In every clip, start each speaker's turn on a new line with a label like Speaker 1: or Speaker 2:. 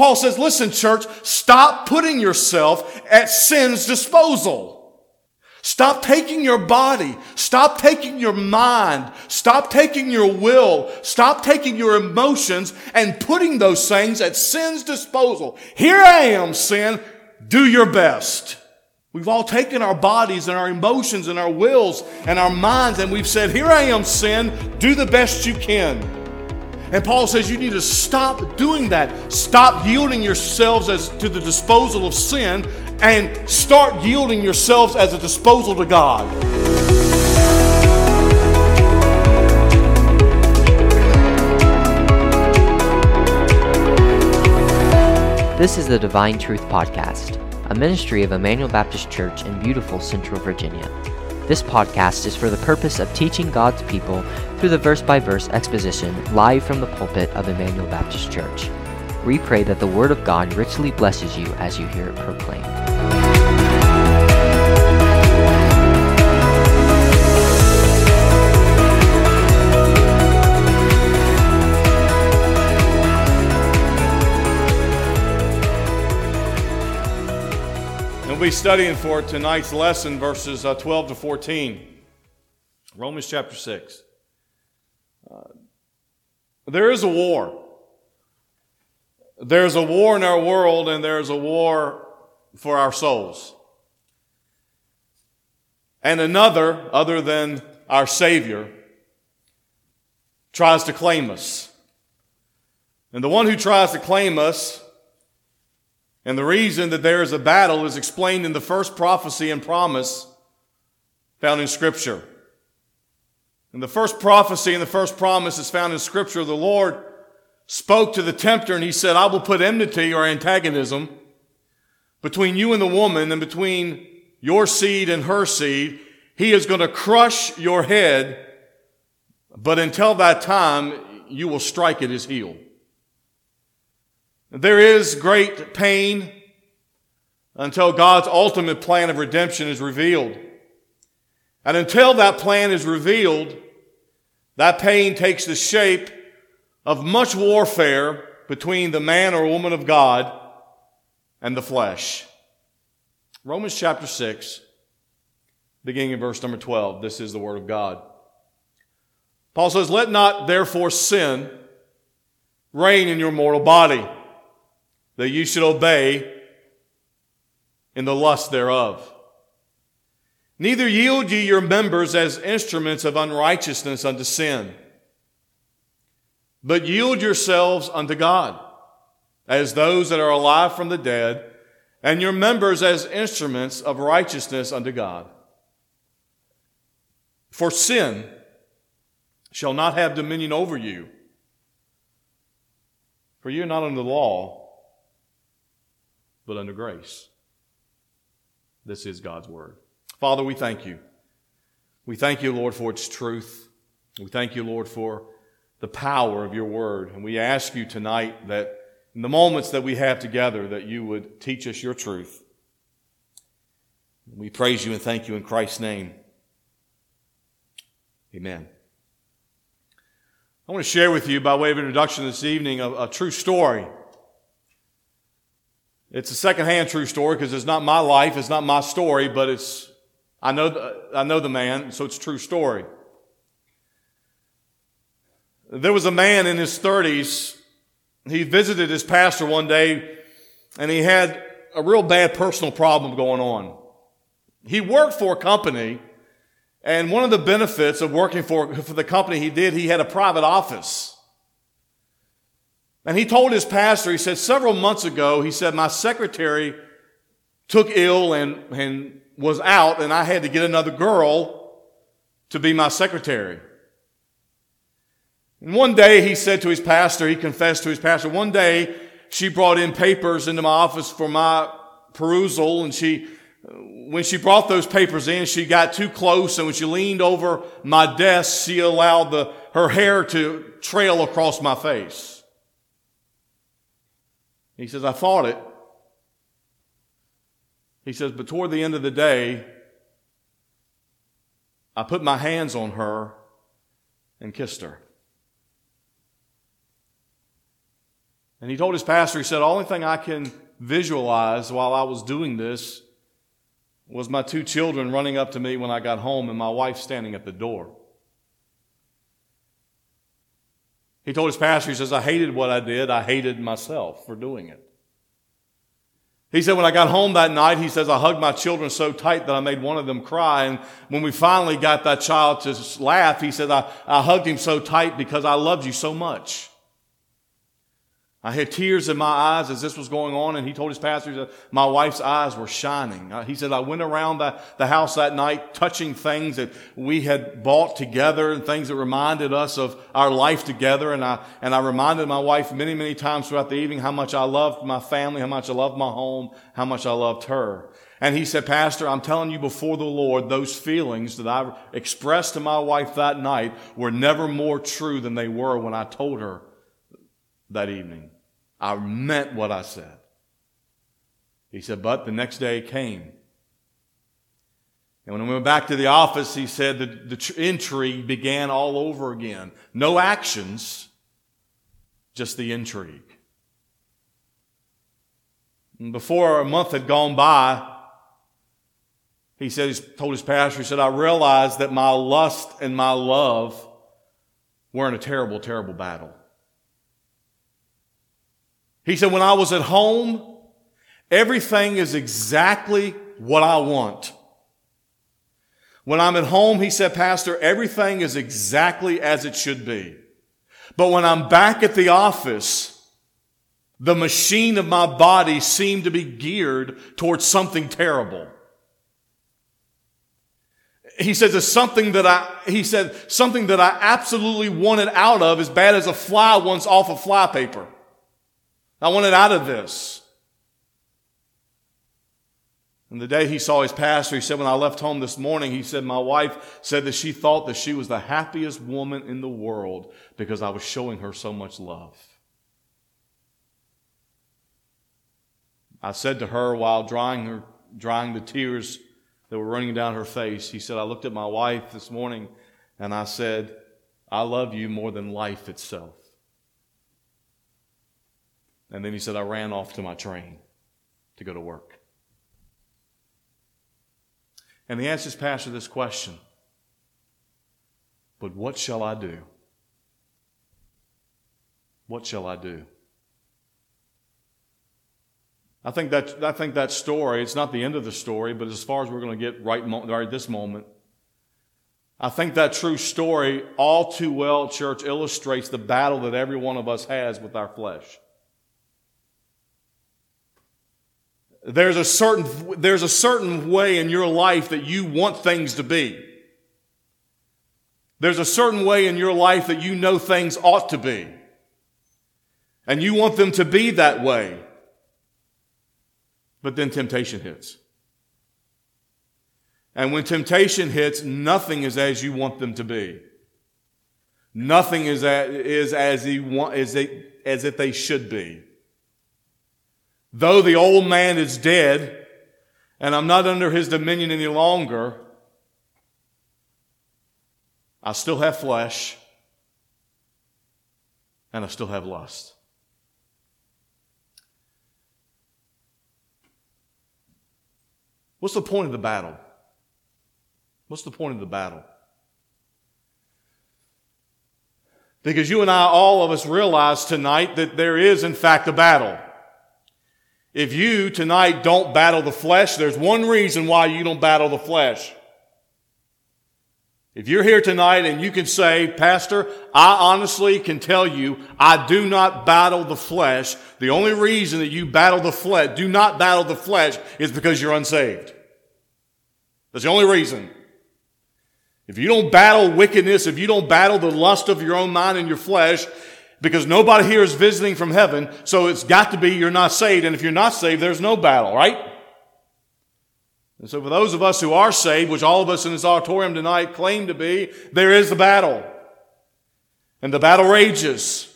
Speaker 1: Paul says, listen, church, stop putting yourself at sin's disposal. Stop taking your body. Stop taking your mind. Stop taking your will. Stop taking your emotions and putting those things at sin's disposal. Here I am, sin. Do your best. We've all taken our bodies and our emotions and our wills and our minds and we've said, Here I am, sin. Do the best you can. And Paul says you need to stop doing that. Stop yielding yourselves as to the disposal of sin and start yielding yourselves as a disposal to God.
Speaker 2: This is the Divine Truth Podcast, a ministry of Emmanuel Baptist Church in beautiful Central Virginia. This podcast is for the purpose of teaching God's people through the verse by verse exposition live from the pulpit of Emmanuel Baptist Church. We pray that the Word of God richly blesses you as you hear it proclaimed.
Speaker 1: Be studying for tonight's lesson verses uh, 12 to 14. Romans chapter 6. There is a war. There's a war in our world, and there's a war for our souls. And another, other than our Savior, tries to claim us. And the one who tries to claim us, and the reason that there is a battle is explained in the first prophecy and promise found in Scripture. And the first prophecy and the first promise is found in scripture. The Lord spoke to the tempter and he said, I will put enmity or antagonism between you and the woman and between your seed and her seed. He is going to crush your head, but until that time, you will strike at his heel. There is great pain until God's ultimate plan of redemption is revealed. And until that plan is revealed, that pain takes the shape of much warfare between the man or woman of God and the flesh. Romans chapter 6, beginning in verse number 12. This is the word of God. Paul says, Let not therefore sin reign in your mortal body, that you should obey in the lust thereof. Neither yield ye your members as instruments of unrighteousness unto sin, but yield yourselves unto God as those that are alive from the dead, and your members as instruments of righteousness unto God. For sin shall not have dominion over you, for you are not under the law, but under grace. This is God's word. Father, we thank you. We thank you, Lord, for its truth. We thank you, Lord, for the power of your word. And we ask you tonight that in the moments that we have together, that you would teach us your truth. We praise you and thank you in Christ's name. Amen. I want to share with you, by way of introduction this evening, a, a true story. It's a secondhand true story because it's not my life, it's not my story, but it's I know, the, I know the man, so it's a true story. There was a man in his 30s. He visited his pastor one day and he had a real bad personal problem going on. He worked for a company and one of the benefits of working for, for the company he did, he had a private office. And he told his pastor, he said, several months ago, he said, my secretary took ill and, and was out and I had to get another girl to be my secretary. And one day he said to his pastor, he confessed to his pastor, one day she brought in papers into my office for my perusal and she, when she brought those papers in, she got too close and when she leaned over my desk, she allowed the, her hair to trail across my face. He says, I fought it. He says, but toward the end of the day, I put my hands on her and kissed her. And he told his pastor, he said, the only thing I can visualize while I was doing this was my two children running up to me when I got home and my wife standing at the door. He told his pastor, he says, I hated what I did. I hated myself for doing it. He said, when I got home that night, he says, I hugged my children so tight that I made one of them cry. And when we finally got that child to laugh, he said, I, I hugged him so tight because I loved you so much. I had tears in my eyes as this was going on, and he told his pastor that my wife's eyes were shining. Uh, he said, I went around the, the house that night touching things that we had bought together and things that reminded us of our life together. And I, and I reminded my wife many, many times throughout the evening how much I loved my family, how much I loved my home, how much I loved her. And he said, Pastor, I'm telling you before the Lord, those feelings that I expressed to my wife that night were never more true than they were when I told her that evening. I meant what I said. He said, but the next day came. And when we went back to the office, he said the, the intrigue began all over again. No actions, just the intrigue. And before a month had gone by, he said, he told his pastor, he said, I realized that my lust and my love were in a terrible, terrible battle. He said, when I was at home, everything is exactly what I want. When I'm at home, he said, Pastor, everything is exactly as it should be. But when I'm back at the office, the machine of my body seemed to be geared towards something terrible. He says it's something that I, he said, something that I absolutely wanted out of as bad as a fly wants off of fly paper. I wanted out of this. And the day he saw his pastor, he said, when I left home this morning, he said, my wife said that she thought that she was the happiest woman in the world because I was showing her so much love. I said to her while drying her, drying the tears that were running down her face, he said, I looked at my wife this morning and I said, I love you more than life itself. And then he said, I ran off to my train to go to work. And he asked his pastor this question But what shall I do? What shall I do? I think that, I think that story, it's not the end of the story, but as far as we're going to get right, right this moment, I think that true story all too well, church, illustrates the battle that every one of us has with our flesh. There's a certain, there's a certain way in your life that you want things to be. There's a certain way in your life that you know things ought to be. And you want them to be that way. But then temptation hits. And when temptation hits, nothing is as you want them to be. Nothing is as, is as, you want, as, they, as if they should be. Though the old man is dead and I'm not under his dominion any longer, I still have flesh and I still have lust. What's the point of the battle? What's the point of the battle? Because you and I, all of us, realize tonight that there is, in fact, a battle. If you tonight don't battle the flesh, there's one reason why you don't battle the flesh. If you're here tonight and you can say, Pastor, I honestly can tell you, I do not battle the flesh. The only reason that you battle the flesh, do not battle the flesh, is because you're unsaved. That's the only reason. If you don't battle wickedness, if you don't battle the lust of your own mind and your flesh, because nobody here is visiting from heaven, so it's got to be you're not saved. And if you're not saved, there's no battle, right? And so for those of us who are saved, which all of us in this auditorium tonight claim to be, there is the battle. And the battle rages.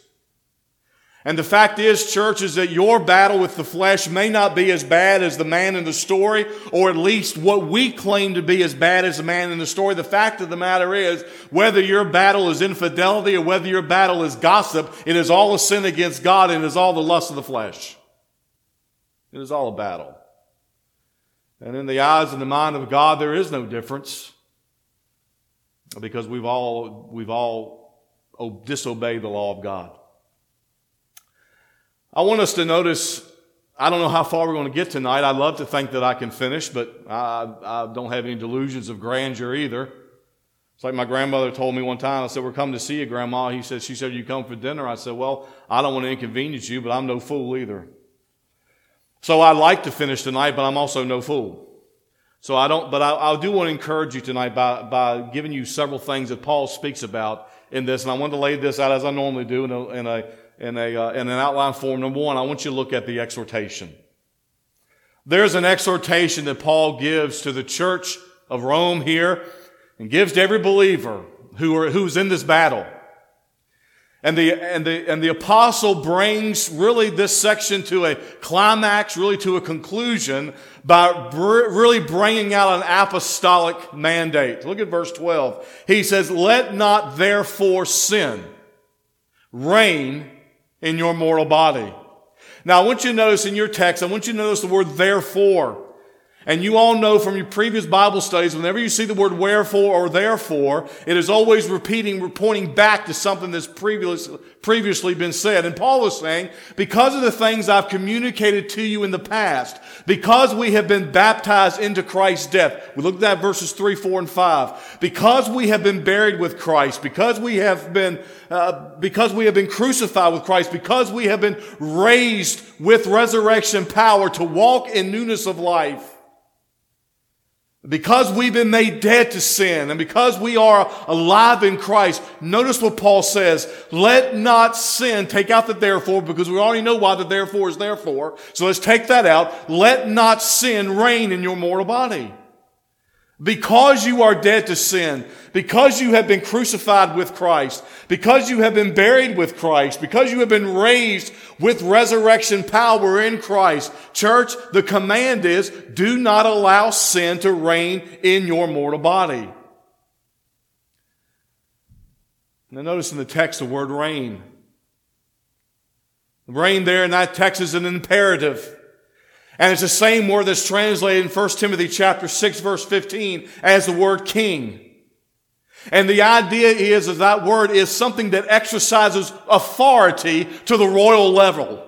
Speaker 1: And the fact is, church, is that your battle with the flesh may not be as bad as the man in the story, or at least what we claim to be as bad as the man in the story. The fact of the matter is, whether your battle is infidelity or whether your battle is gossip, it is all a sin against God and it is all the lust of the flesh. It is all a battle. And in the eyes and the mind of God, there is no difference because we've all, we've all disobeyed the law of God. I want us to notice, I don't know how far we're going to get tonight. I'd love to think that I can finish, but I, I don't have any delusions of grandeur either. It's like my grandmother told me one time. I said, We're coming to see you, Grandma. He said, She said, You come for dinner? I said, Well, I don't want to inconvenience you, but I'm no fool either. So I'd like to finish tonight, but I'm also no fool. So I don't, but I, I do want to encourage you tonight by, by giving you several things that Paul speaks about in this. And I want to lay this out as I normally do in a, in a in, a, uh, in an outline form. Number one, I want you to look at the exhortation. There's an exhortation that Paul gives to the church of Rome here and gives to every believer who are, who's in this battle. And the, and the, and the apostle brings really this section to a climax, really to a conclusion by br- really bringing out an apostolic mandate. Look at verse 12. He says, let not therefore sin reign in your mortal body. Now, I want you to notice in your text, I want you to notice the word therefore. And you all know from your previous Bible studies, whenever you see the word wherefore or therefore, it is always repeating, pointing back to something that's previous, previously been said. And Paul is saying, because of the things I've communicated to you in the past, because we have been baptized into Christ's death, we looked at that verses 3, 4, and 5, because we have been buried with Christ, because we have been, uh, because we have been crucified with Christ, because we have been raised with resurrection power to walk in newness of life, because we've been made dead to sin and because we are alive in Christ, notice what Paul says. Let not sin take out the therefore because we already know why the therefore is therefore. So let's take that out. Let not sin reign in your mortal body. Because you are dead to sin, because you have been crucified with Christ, because you have been buried with Christ, because you have been raised with resurrection power in Christ. Church, the command is do not allow sin to reign in your mortal body. Now notice in the text the word reign. Reign there in that text is an imperative. And it's the same word that's translated in 1 Timothy chapter 6 verse 15 as the word king. And the idea is that that word is something that exercises authority to the royal level.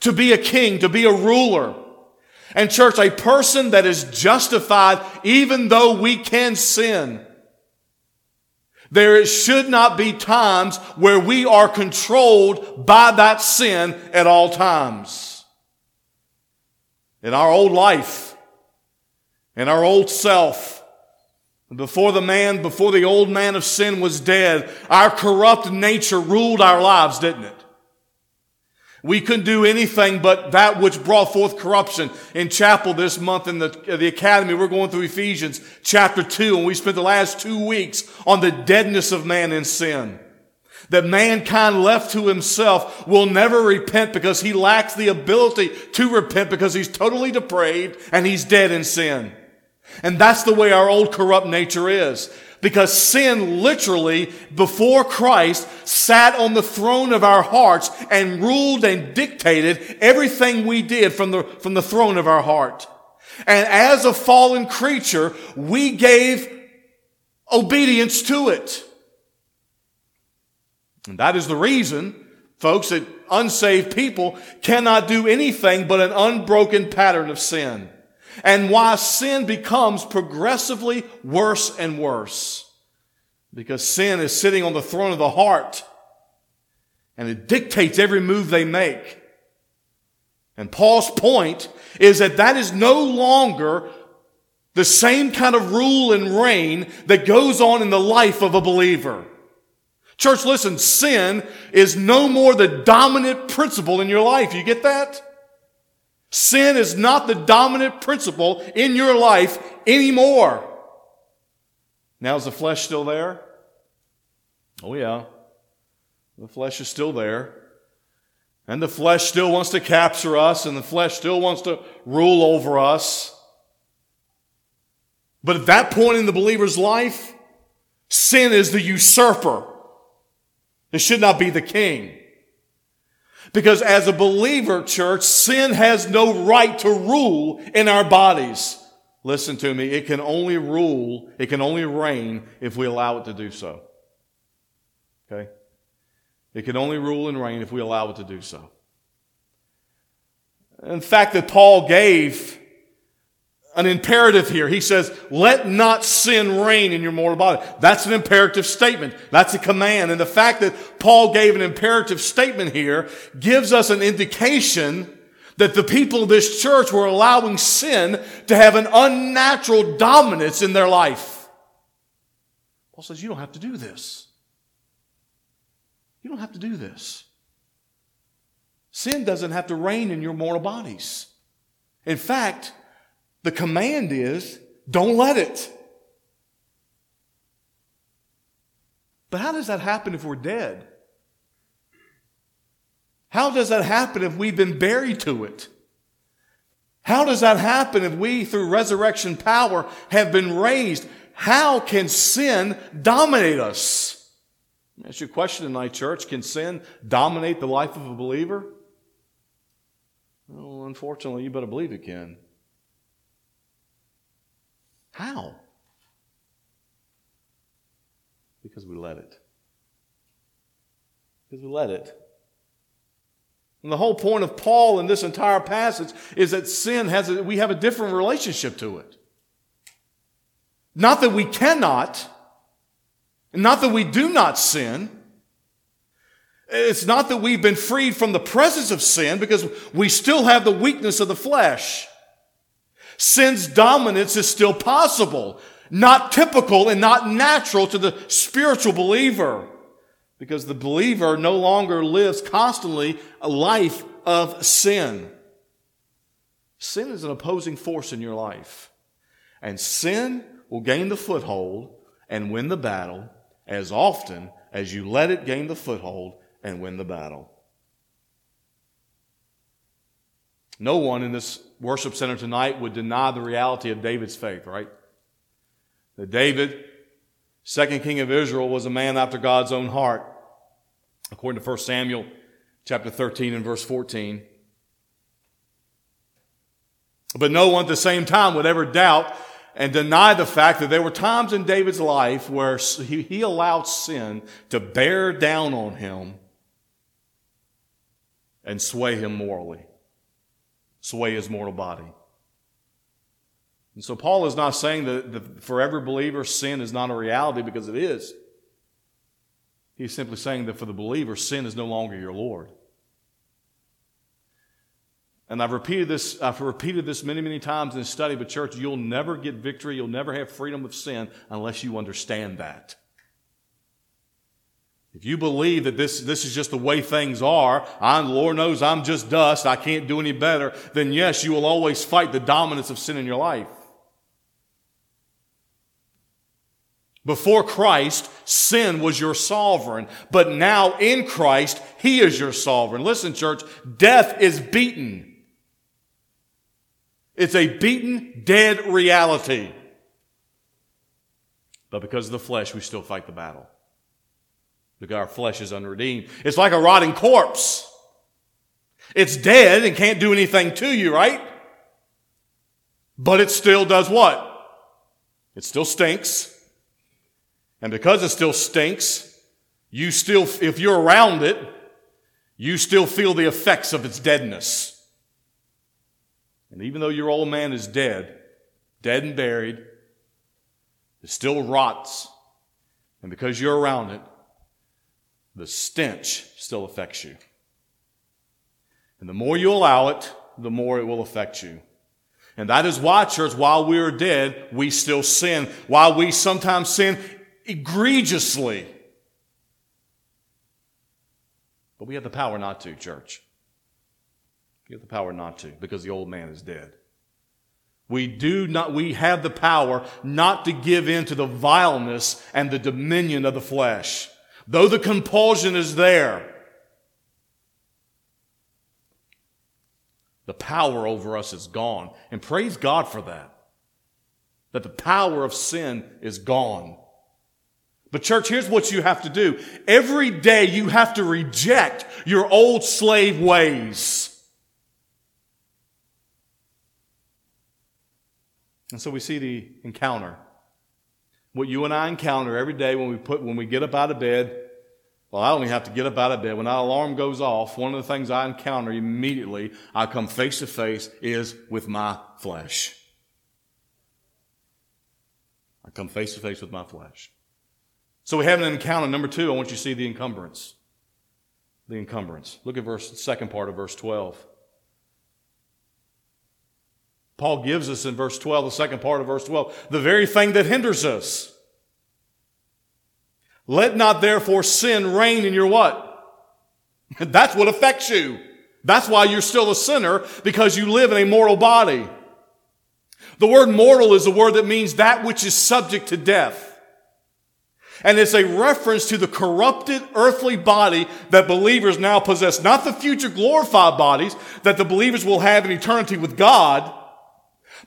Speaker 1: To be a king, to be a ruler. And church, a person that is justified even though we can sin. There should not be times where we are controlled by that sin at all times in our old life, in our old self. Before the man, before the old man of sin was dead, our corrupt nature ruled our lives, didn't it? We couldn't do anything but that which brought forth corruption. In chapel this month in the, the academy, we're going through Ephesians chapter 2, and we spent the last two weeks on the deadness of man in sin that mankind left to himself will never repent because he lacks the ability to repent because he's totally depraved and he's dead in sin. And that's the way our old corrupt nature is. Because sin literally, before Christ, sat on the throne of our hearts and ruled and dictated everything we did from the, from the throne of our heart. And as a fallen creature, we gave obedience to it. And that is the reason, folks, that unsaved people cannot do anything but an unbroken pattern of sin. And why sin becomes progressively worse and worse. Because sin is sitting on the throne of the heart and it dictates every move they make. And Paul's point is that that is no longer the same kind of rule and reign that goes on in the life of a believer. Church, listen, sin is no more the dominant principle in your life. You get that? Sin is not the dominant principle in your life anymore. Now, is the flesh still there? Oh, yeah. The flesh is still there. And the flesh still wants to capture us, and the flesh still wants to rule over us. But at that point in the believer's life, sin is the usurper. It should not be the king. Because as a believer, church, sin has no right to rule in our bodies. Listen to me. It can only rule, it can only reign if we allow it to do so. Okay? It can only rule and reign if we allow it to do so. In fact, that Paul gave an imperative here. He says, let not sin reign in your mortal body. That's an imperative statement. That's a command. And the fact that Paul gave an imperative statement here gives us an indication that the people of this church were allowing sin to have an unnatural dominance in their life. Paul says, you don't have to do this. You don't have to do this. Sin doesn't have to reign in your mortal bodies. In fact, the command is don't let it. But how does that happen if we're dead? How does that happen if we've been buried to it? How does that happen if we, through resurrection power, have been raised? How can sin dominate us? That's your question tonight, church. Can sin dominate the life of a believer? Well, unfortunately, you better believe it can. How? Because we let it. Because we let it. And the whole point of Paul in this entire passage is that sin has a, we have a different relationship to it. Not that we cannot, not that we do not sin. It's not that we've been freed from the presence of sin because we still have the weakness of the flesh. Sin's dominance is still possible, not typical and not natural to the spiritual believer because the believer no longer lives constantly a life of sin. Sin is an opposing force in your life, and sin will gain the foothold and win the battle as often as you let it gain the foothold and win the battle. No one in this worship center tonight would deny the reality of David's faith, right? That David, second king of Israel, was a man after God's own heart. According to 1 Samuel chapter 13 and verse 14. But no one at the same time would ever doubt and deny the fact that there were times in David's life where he, allowed sin to bear down on him and sway him morally, sway his mortal body. And so Paul is not saying that the, for every believer, sin is not a reality because it is. He's simply saying that for the believer, sin is no longer your Lord. And I've repeated this, I've repeated this many, many times in study, but church, you'll never get victory, you'll never have freedom of sin unless you understand that. If you believe that this, this is just the way things are, I'm, Lord knows I'm just dust, I can't do any better, then yes, you will always fight the dominance of sin in your life. Before Christ, sin was your sovereign, but now in Christ, He is your sovereign. Listen, church, death is beaten. It's a beaten, dead reality. But because of the flesh, we still fight the battle. Because our flesh is unredeemed. It's like a rotting corpse. It's dead and can't do anything to you, right? But it still does what? It still stinks. And because it still stinks, you still, if you're around it, you still feel the effects of its deadness. And even though your old man is dead, dead and buried, it still rots. And because you're around it, the stench still affects you. And the more you allow it, the more it will affect you. And that is why, church, while we are dead, we still sin. While we sometimes sin egregiously. But we have the power not to, church. You have the power not to because the old man is dead. We do not, we have the power not to give in to the vileness and the dominion of the flesh. Though the compulsion is there, The power over us is gone. And praise God for that. That the power of sin is gone. But church, here's what you have to do. Every day you have to reject your old slave ways. And so we see the encounter. What you and I encounter every day when we put, when we get up out of bed. Well, I only have to get up out of bed. When that alarm goes off, one of the things I encounter immediately, I come face to face, is with my flesh. I come face to face with my flesh. So we have an encounter. Number two, I want you to see the encumbrance. The encumbrance. Look at verse, second part of verse 12. Paul gives us in verse 12, the second part of verse 12, the very thing that hinders us. Let not therefore sin reign in your what? That's what affects you. That's why you're still a sinner, because you live in a mortal body. The word mortal is a word that means that which is subject to death. And it's a reference to the corrupted earthly body that believers now possess. Not the future glorified bodies that the believers will have in eternity with God.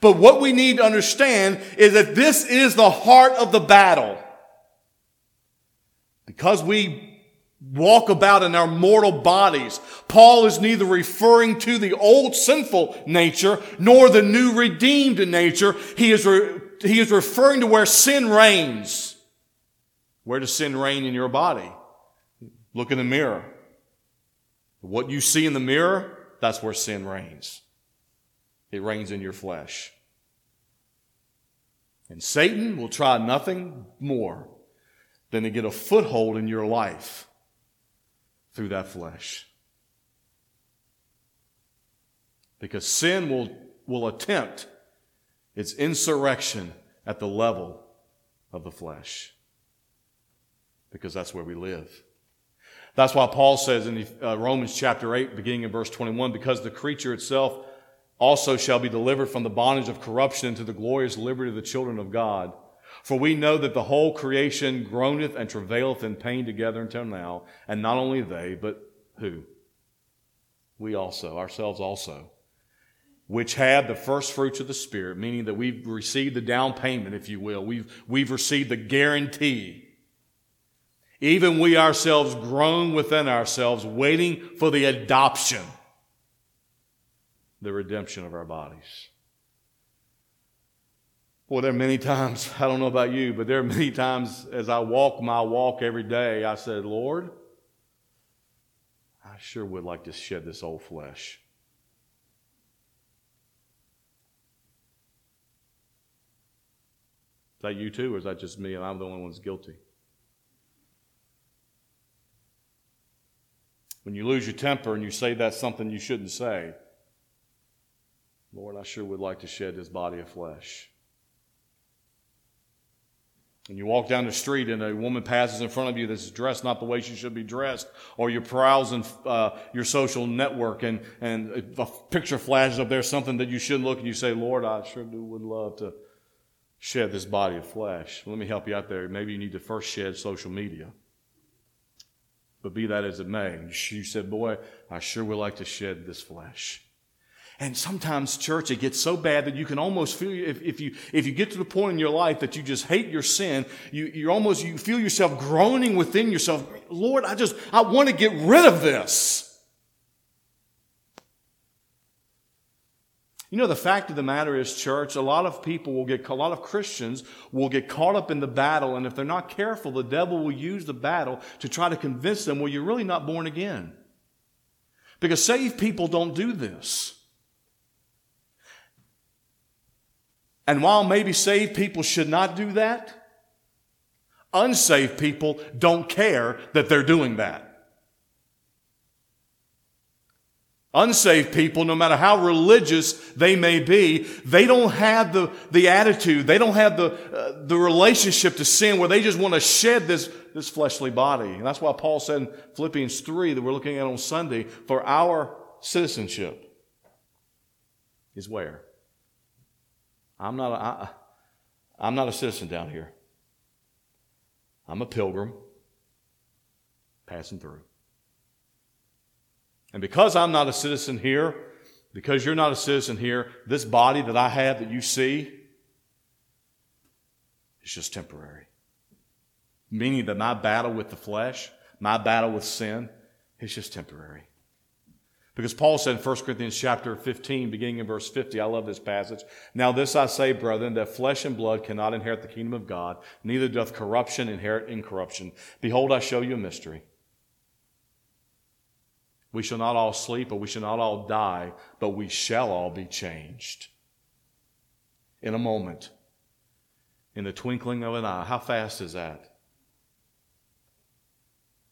Speaker 1: But what we need to understand is that this is the heart of the battle. Because we walk about in our mortal bodies, Paul is neither referring to the old sinful nature nor the new redeemed nature. He is, re- he is referring to where sin reigns. Where does sin reign in your body? Look in the mirror. What you see in the mirror, that's where sin reigns. It reigns in your flesh. And Satan will try nothing more than to get a foothold in your life through that flesh. Because sin will, will attempt its insurrection at the level of the flesh because that's where we live. That's why Paul says in uh, Romans chapter 8, beginning in verse 21, because the creature itself also shall be delivered from the bondage of corruption into the glorious liberty of the children of God. For we know that the whole creation groaneth and travaileth in pain together until now, and not only they, but who? We also, ourselves also, which have the first fruits of the Spirit, meaning that we've received the down payment, if you will. We've, we've received the guarantee even we ourselves groan within ourselves, waiting for the adoption, the redemption of our bodies. Well, there are many times, I don't know about you, but there are many times as I walk my walk every day, I said, Lord, I sure would like to shed this old flesh. Is that you too, or is that just me and I'm the only one that's guilty? When you lose your temper and you say that's something you shouldn't say, Lord, I sure would like to shed this body of flesh. And you walk down the street and a woman passes in front of you that's dressed not the way she should be dressed, or you're browsing uh, your social network and, and a picture flashes up there, something that you shouldn't look, and you say, Lord, I sure do would love to shed this body of flesh. Let me help you out there. Maybe you need to first shed social media. But be that as it may, you said, Boy, I sure would like to shed this flesh. And sometimes, church, it gets so bad that you can almost feel, if, if, you, if you get to the point in your life that you just hate your sin, you, you almost, you feel yourself groaning within yourself, Lord, I just, I want to get rid of this. You know, the fact of the matter is, church, a lot of people will get, a lot of Christians will get caught up in the battle, and if they're not careful, the devil will use the battle to try to convince them, well, you're really not born again. Because saved people don't do this. And while maybe saved people should not do that, unsaved people don't care that they're doing that. Unsaved people, no matter how religious they may be, they don't have the, the attitude, they don't have the, uh, the relationship to sin where they just want to shed this, this fleshly body. And that's why Paul said in Philippians 3 that we're looking at on Sunday, for our citizenship is where? I'm not a, I, I'm not a citizen down here. I'm a pilgrim passing through. And because I'm not a citizen here, because you're not a citizen here, this body that I have that you see is just temporary. Meaning that my battle with the flesh, my battle with sin, is just temporary. Because Paul said in 1 Corinthians chapter 15, beginning in verse 50, I love this passage. Now this I say, brethren, that flesh and blood cannot inherit the kingdom of God, neither doth corruption inherit incorruption. Behold, I show you a mystery. We shall not all sleep, or we shall not all die, but we shall all be changed. In a moment, in the twinkling of an eye. How fast is that?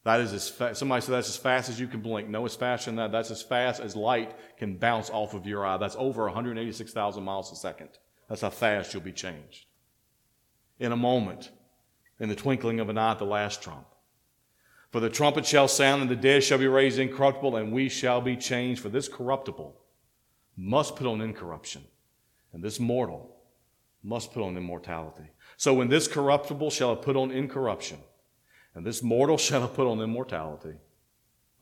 Speaker 1: That is as fast. Somebody said that's as fast as you can blink. No, it's faster than that. That's as fast as light can bounce off of your eye. That's over 186,000 miles a second. That's how fast you'll be changed. In a moment, in the twinkling of an eye at the last trump. For the trumpet shall sound, and the dead shall be raised incorruptible, and we shall be changed. For this corruptible must put on incorruption, and this mortal must put on immortality. So when this corruptible shall have put on incorruption, and this mortal shall put on immortality,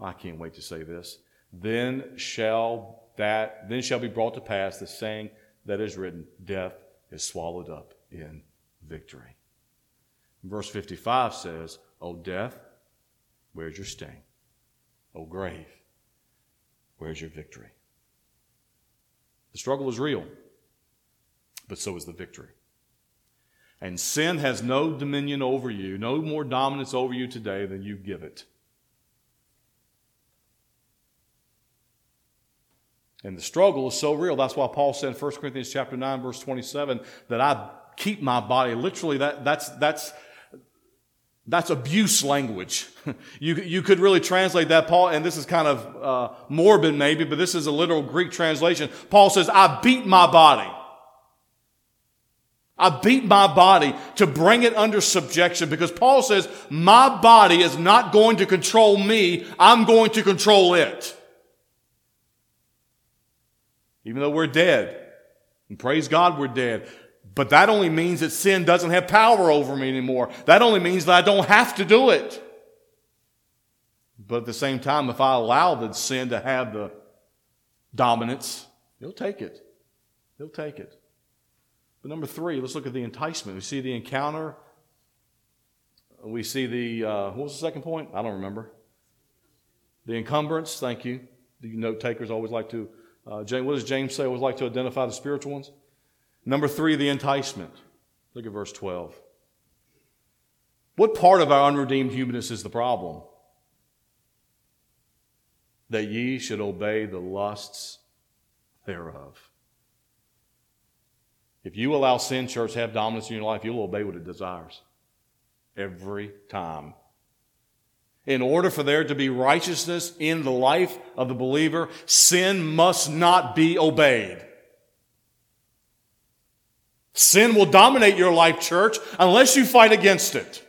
Speaker 1: I can't wait to say this. Then shall that then shall be brought to pass the saying that is written, Death is swallowed up in victory. Verse 55 says, O death, Where's your sting? O grave, where's your victory? The struggle is real, but so is the victory. And sin has no dominion over you, no more dominance over you today than you give it. And the struggle is so real. That's why Paul said in 1 Corinthians chapter 9, verse 27, that I keep my body. Literally, that, that's, that's that's abuse language. you, you could really translate that, Paul, and this is kind of uh, morbid maybe, but this is a literal Greek translation. Paul says, I beat my body. I beat my body to bring it under subjection because Paul says, my body is not going to control me. I'm going to control it. Even though we're dead. And praise God we're dead. But that only means that sin doesn't have power over me anymore. That only means that I don't have to do it. But at the same time, if I allow the sin to have the dominance, he'll take it. He'll take it. But number three, let's look at the enticement. We see the encounter. We see the, uh, what was the second point? I don't remember. The encumbrance, thank you. The note takers always like to, uh, James, what does James say? Always like to identify the spiritual ones? Number three, the enticement. Look at verse 12. What part of our unredeemed humanness is the problem? That ye should obey the lusts thereof. If you allow sin, church, to have dominance in your life, you'll obey what it desires. Every time. In order for there to be righteousness in the life of the believer, sin must not be obeyed. Sin will dominate your life, church, unless you fight against it.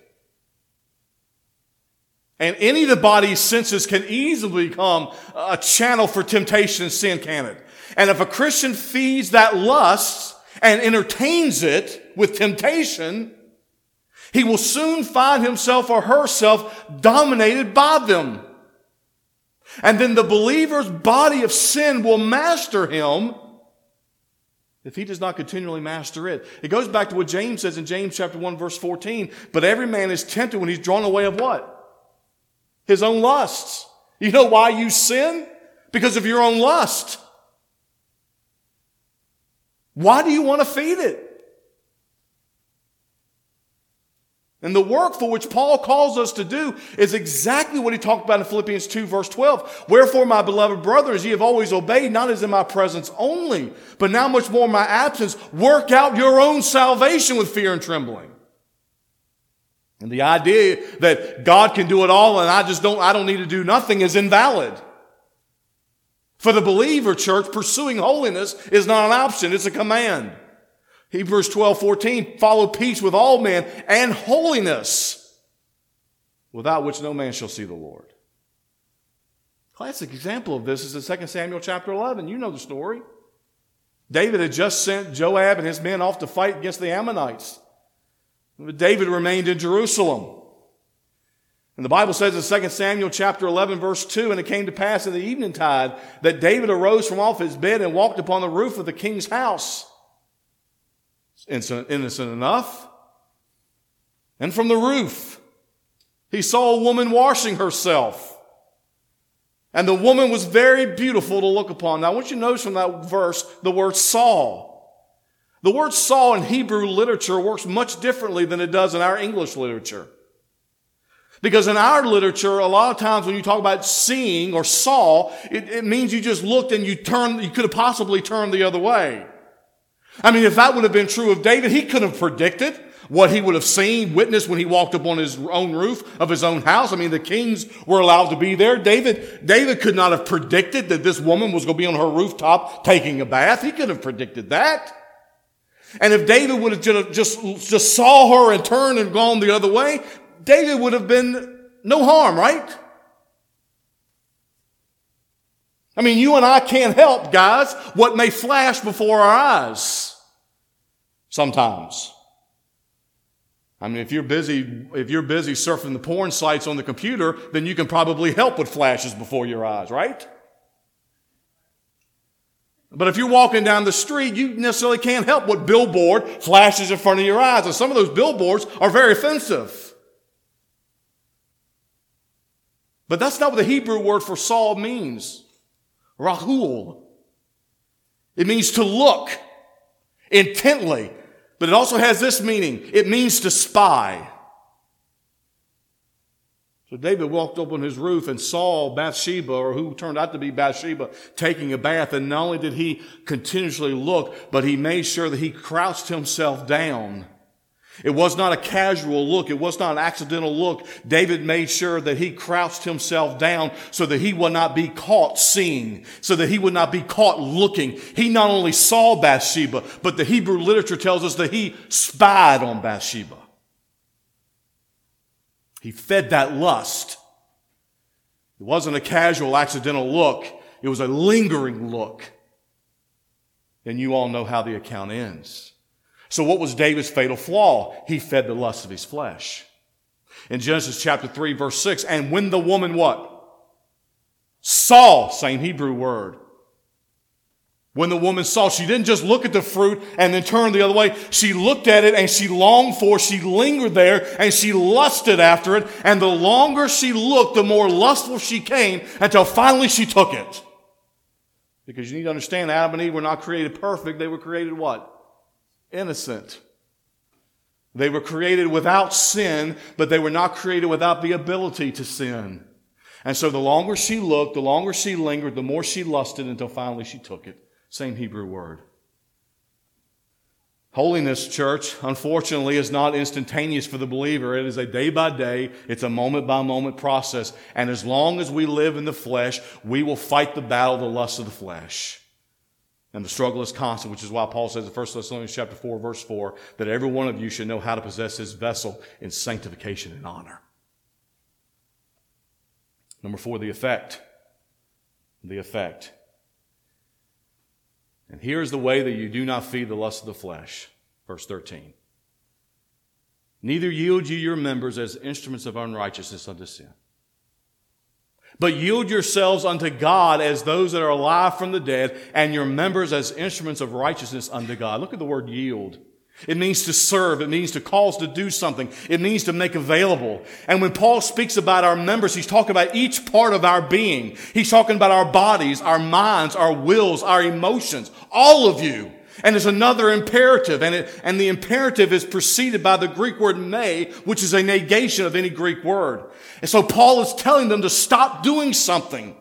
Speaker 1: And any of the body's senses can easily become a channel for temptation and sin, can it? And if a Christian feeds that lust and entertains it with temptation, he will soon find himself or herself dominated by them. And then the believer's body of sin will master him if he does not continually master it. It goes back to what James says in James chapter 1 verse 14. But every man is tempted when he's drawn away of what? His own lusts. You know why you sin? Because of your own lust. Why do you want to feed it? And the work for which Paul calls us to do is exactly what he talked about in Philippians 2 verse 12. Wherefore, my beloved brothers, ye have always obeyed, not as in my presence only, but now much more in my absence, work out your own salvation with fear and trembling. And the idea that God can do it all and I just don't, I don't need to do nothing is invalid. For the believer church, pursuing holiness is not an option, it's a command. Hebrews 12, 14, follow peace with all men and holiness, without which no man shall see the Lord. Classic example of this is in 2 Samuel chapter 11. You know the story. David had just sent Joab and his men off to fight against the Ammonites. But David remained in Jerusalem. And the Bible says in 2 Samuel chapter 11 verse 2, and it came to pass in the evening tide that David arose from off his bed and walked upon the roof of the king's house. Innocent, innocent enough. And from the roof, he saw a woman washing herself. And the woman was very beautiful to look upon. Now I want you to notice from that verse the word saw. The word saw in Hebrew literature works much differently than it does in our English literature. Because in our literature, a lot of times when you talk about seeing or saw, it, it means you just looked and you turned, you could have possibly turned the other way. I mean, if that would have been true of David, he couldn't have predicted what he would have seen, witnessed when he walked up on his own roof of his own house. I mean, the kings were allowed to be there. David, David could not have predicted that this woman was going to be on her rooftop taking a bath. He could have predicted that. And if David would have just, just saw her and turned and gone the other way, David would have been no harm, right? I mean, you and I can't help, guys, what may flash before our eyes sometimes. I mean, if you're busy, if you're busy surfing the porn sites on the computer, then you can probably help what flashes before your eyes, right? But if you're walking down the street, you necessarily can't help what billboard flashes in front of your eyes. And some of those billboards are very offensive. But that's not what the Hebrew word for Saul means. Rahul. It means to look intently, but it also has this meaning. It means to spy. So David walked up on his roof and saw Bathsheba, or who turned out to be Bathsheba, taking a bath. And not only did he continuously look, but he made sure that he crouched himself down it was not a casual look. It was not an accidental look. David made sure that he crouched himself down so that he would not be caught seeing, so that he would not be caught looking. He not only saw Bathsheba, but the Hebrew literature tells us that he spied on Bathsheba. He fed that lust. It wasn't a casual, accidental look. It was a lingering look. And you all know how the account ends. So what was David's fatal flaw? He fed the lust of his flesh. In Genesis chapter 3 verse 6, and when the woman what? Saw, same Hebrew word. When the woman saw, she didn't just look at the fruit and then turn the other way. She looked at it and she longed for, she lingered there and she lusted after it. And the longer she looked, the more lustful she came until finally she took it. Because you need to understand Adam and Eve were not created perfect. They were created what? Innocent. They were created without sin, but they were not created without the ability to sin. And so the longer she looked, the longer she lingered, the more she lusted until finally she took it. Same Hebrew word. Holiness, church, unfortunately, is not instantaneous for the believer. It is a day by day, it's a moment by moment process. And as long as we live in the flesh, we will fight the battle the lust of the flesh. And the struggle is constant, which is why Paul says in 1 Thessalonians chapter 4, verse 4, that every one of you should know how to possess his vessel in sanctification and honor. Number four, the effect. The effect. And here's the way that you do not feed the lust of the flesh. Verse 13. Neither yield you your members as instruments of unrighteousness unto sin but yield yourselves unto God as those that are alive from the dead, and your members as instruments of righteousness unto God. Look at the word yield. It means to serve. It means to cause to do something. It means to make available. And when Paul speaks about our members, he's talking about each part of our being. He's talking about our bodies, our minds, our wills, our emotions, all of you. And there's another imperative, and, it, and the imperative is preceded by the Greek word may, which is a negation of any Greek word. And so Paul is telling them to stop doing something.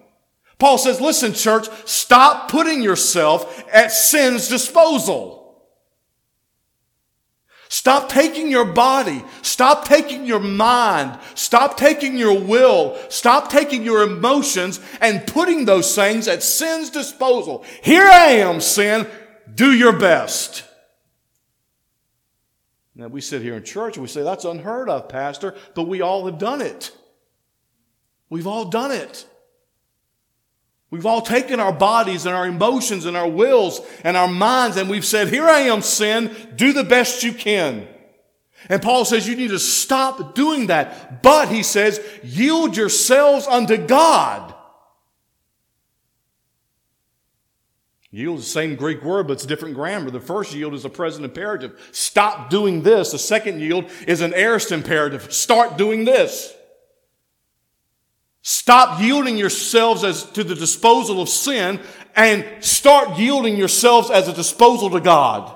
Speaker 1: Paul says, listen, church, stop putting yourself at sin's disposal. Stop taking your body. Stop taking your mind. Stop taking your will. Stop taking your emotions and putting those things at sin's disposal. Here I am, sin. Do your best. Now we sit here in church and we say, that's unheard of, Pastor, but we all have done it. We've all done it. We've all taken our bodies and our emotions and our wills and our minds and we've said, here I am, sin, do the best you can. And Paul says you need to stop doing that. But he says, yield yourselves unto God. Yield is the same Greek word, but it's different grammar. The first yield is a present imperative. Stop doing this. The second yield is an aorist imperative. Start doing this. Stop yielding yourselves as to the disposal of sin and start yielding yourselves as a disposal to God.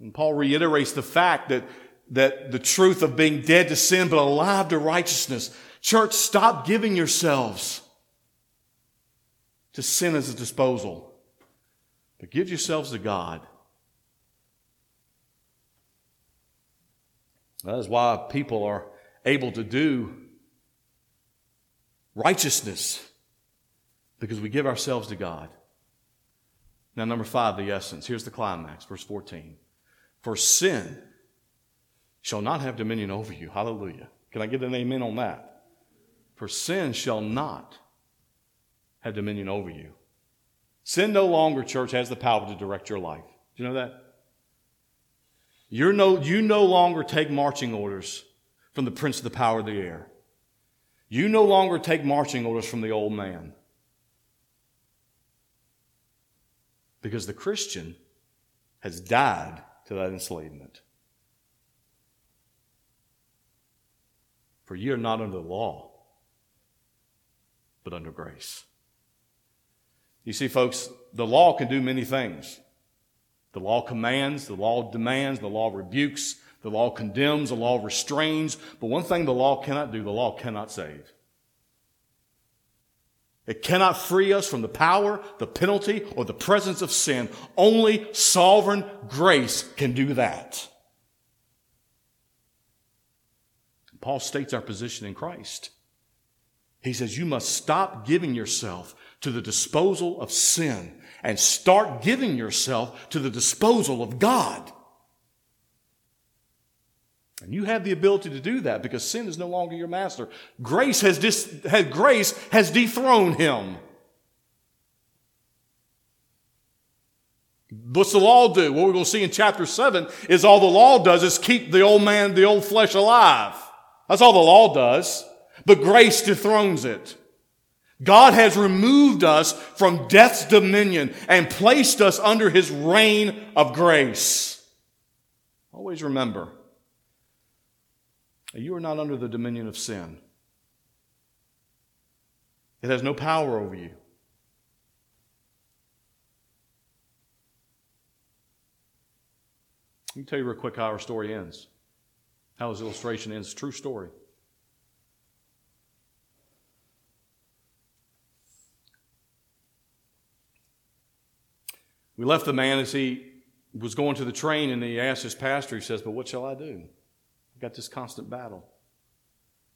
Speaker 1: And Paul reiterates the fact that, that the truth of being dead to sin but alive to righteousness. Church, stop giving yourselves to sin as a disposal, but give yourselves to God. That is why people are able to do righteousness because we give ourselves to God. Now, number five, the essence. Here's the climax, verse 14. For sin shall not have dominion over you. Hallelujah. Can I get an amen on that? For sin shall not have dominion over you. Sin no longer, church, has the power to direct your life. Do you know that? You're no, you no longer take marching orders from the prince of the power of the air. You no longer take marching orders from the old man. Because the Christian has died to that enslavement. For ye are not under the law, but under grace. You see, folks, the law can do many things. The law commands, the law demands, the law rebukes, the law condemns, the law restrains. But one thing the law cannot do, the law cannot save. It cannot free us from the power, the penalty, or the presence of sin. Only sovereign grace can do that. Paul states our position in Christ. He says, You must stop giving yourself to the disposal of sin and start giving yourself to the disposal of God. And you have the ability to do that because sin is no longer your master. Grace has, dis, had, grace has dethroned him. What's the law do? What we're going to see in chapter 7 is all the law does is keep the old man, the old flesh alive. That's all the law does. But grace dethrones it. God has removed us from death's dominion and placed us under his reign of grace. Always remember, you are not under the dominion of sin. It has no power over you. Let me tell you real quick how our story ends. How this illustration ends. True story. We left the man as he was going to the train and he asked his pastor, he says, But what shall I do? I've got this constant battle.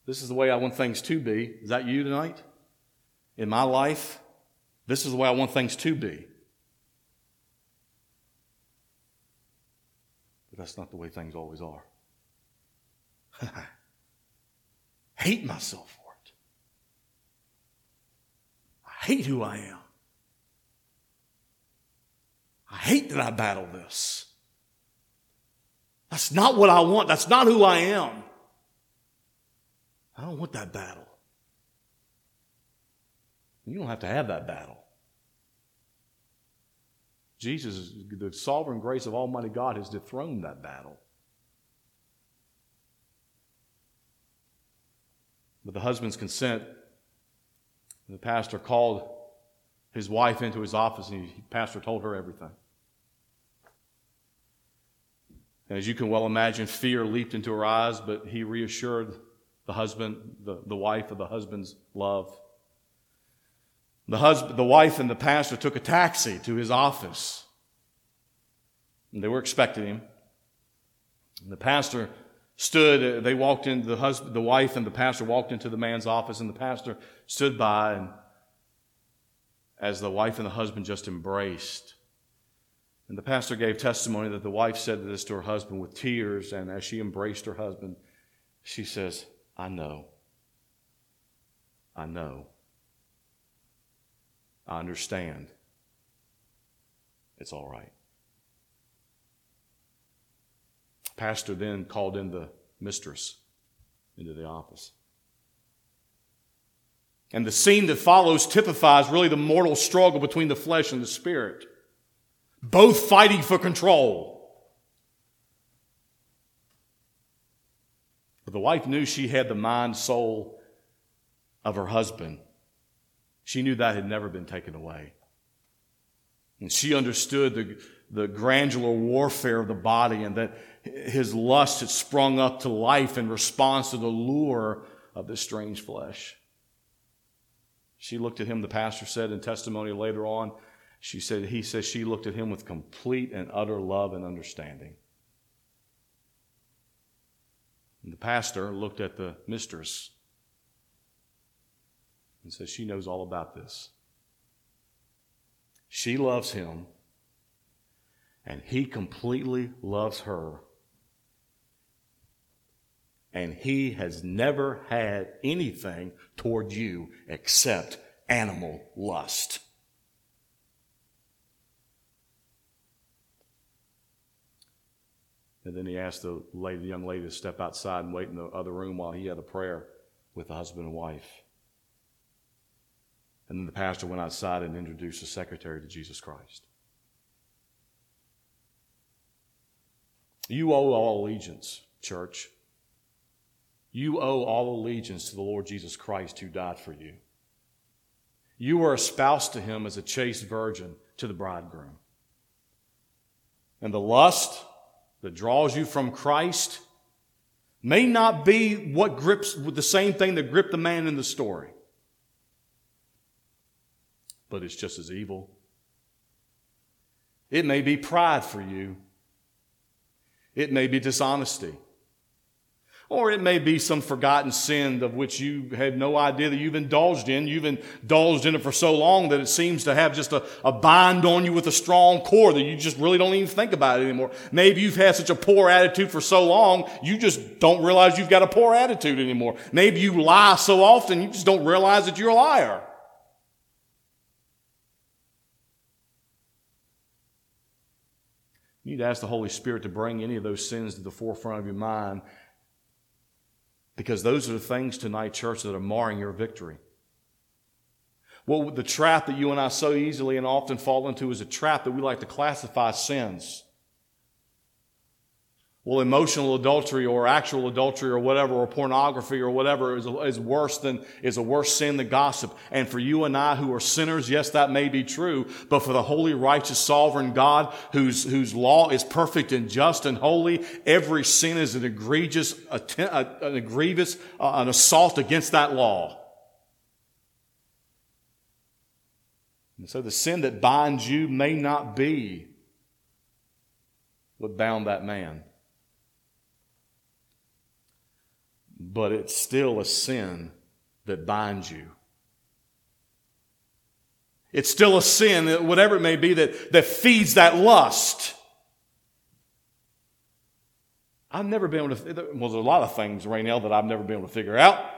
Speaker 1: This is the way I want things to be. Is that you tonight? In my life, this is the way I want things to be. But that's not the way things always are. Hate myself for it. I hate who I am. I hate that I battle this. That's not what I want. That's not who I am. I don't want that battle. You don't have to have that battle. Jesus, the sovereign grace of Almighty God, has dethroned that battle. With the husband's consent, the pastor called his wife into his office and the pastor told her everything. And as you can well imagine, fear leaped into her eyes, but he reassured the husband, the, the wife of the husband's love. The, husband, the wife and the pastor took a taxi to his office. And they were expecting him. And the pastor stood, uh, they walked in, the husband, the wife and the pastor walked into the man's office, and the pastor stood by, and as the wife and the husband just embraced, and the pastor gave testimony that the wife said this to her husband with tears, and as she embraced her husband, she says, I know. I know. I understand. It's all right. Pastor then called in the mistress into the office. And the scene that follows typifies really the mortal struggle between the flesh and the spirit, both fighting for control. But the wife knew she had the mind, soul of her husband. She knew that had never been taken away. And she understood the, the granular warfare of the body and that his lust had sprung up to life in response to the lure of this strange flesh. She looked at him, the pastor said in testimony later on. She said, he says she looked at him with complete and utter love and understanding. And the pastor looked at the mistress and says, She knows all about this. She loves him, and he completely loves her. And he has never had anything toward you except animal lust. And then he asked the, lady, the young lady to step outside and wait in the other room while he had a prayer with the husband and wife. And then the pastor went outside and introduced the secretary to Jesus Christ. You owe all allegiance, church. You owe all allegiance to the Lord Jesus Christ who died for you. You are espoused to him as a chaste virgin to the bridegroom. And the lust that draws you from Christ may not be what grips the same thing that gripped the man in the story but it's just as evil. It may be pride for you. It may be dishonesty. Or it may be some forgotten sin of which you had no idea that you've indulged in. You've indulged in it for so long that it seems to have just a, a bind on you with a strong core that you just really don't even think about it anymore. Maybe you've had such a poor attitude for so long, you just don't realize you've got a poor attitude anymore. Maybe you lie so often, you just don't realize that you're a liar. You need to ask the Holy Spirit to bring any of those sins to the forefront of your mind because those are the things tonight, church, that are marring your victory. Well, the trap that you and I so easily and often fall into is a trap that we like to classify sins. Well, emotional adultery or actual adultery or whatever, or pornography or whatever is, is worse than, is a worse sin than gossip. And for you and I who are sinners, yes, that may be true. But for the holy, righteous, sovereign God whose, whose law is perfect and just and holy, every sin is an egregious, an egregious, uh, an assault against that law. And so the sin that binds you may not be what bound that man. But it's still a sin that binds you. It's still a sin, whatever it may be, that, that feeds that lust. I've never been able to, well, there's a lot of things, Raynell, that I've never been able to figure out.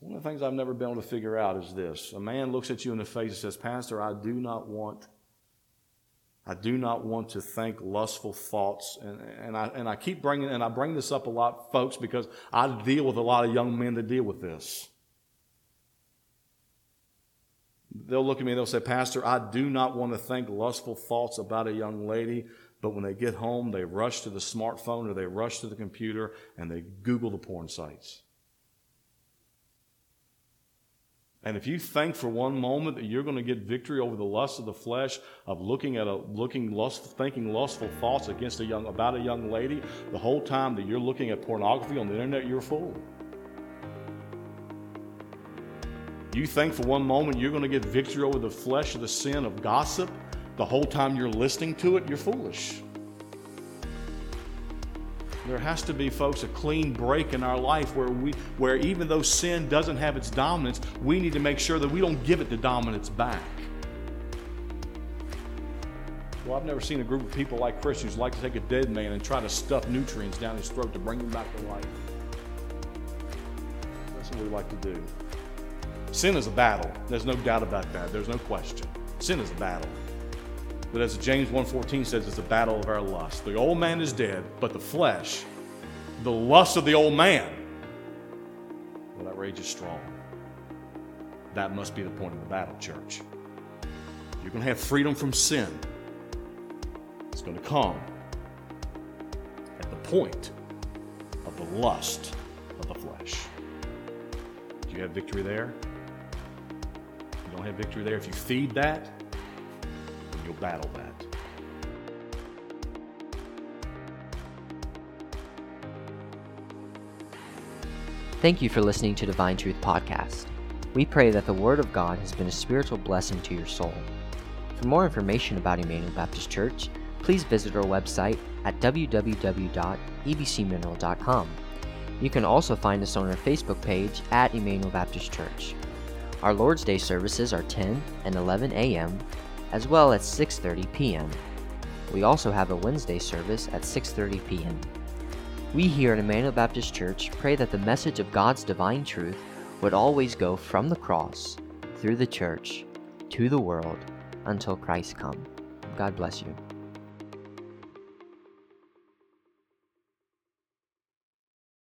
Speaker 1: One of the things I've never been able to figure out is this. A man looks at you in the face and says, Pastor, I do not want I do not want to think lustful thoughts. And, and, I, and I keep bringing, and I bring this up a lot, folks, because I deal with a lot of young men that deal with this. They'll look at me and they'll say, Pastor, I do not want to think lustful thoughts about a young lady, but when they get home, they rush to the smartphone or they rush to the computer and they Google the porn sites. And if you think for one moment that you're going to get victory over the lust of the flesh of looking at a looking lust, thinking lustful thoughts against a young about a young lady, the whole time that you're looking at pornography on the internet, you're a fool. You think for one moment you're going to get victory over the flesh of the sin of gossip, the whole time you're listening to it, you're foolish. There has to be, folks, a clean break in our life where we where even though sin doesn't have its dominance, we need to make sure that we don't give it the dominance back. Well, I've never seen a group of people like Christians like to take a dead man and try to stuff nutrients down his throat to bring him back to life. That's what we like to do. Sin is a battle. There's no doubt about that. There's no question. Sin is a battle. But as James 1.14 says, it's a battle of our lust. The old man is dead, but the flesh, the lust of the old man, well, that rage is strong. That must be the point of the battle, church. You're going to have freedom from sin. It's going to come at the point of the lust of the flesh. Do you have victory there? You don't have victory there, if you feed that, battle that.
Speaker 2: Thank you for listening to Divine Truth Podcast. We pray that the Word of God has been a spiritual blessing to your soul. For more information about Emmanuel Baptist Church, please visit our website at www.ebcmineral.com. You can also find us on our Facebook page at Emmanuel Baptist Church. Our Lord's Day services are 10 and 11 a.m., as well as 6:30 p.m. We also have a Wednesday service at 6:30 p.m. We here at Emmanuel Baptist Church pray that the message of God's divine truth would always go from the cross, through the church, to the world, until Christ come. God bless you.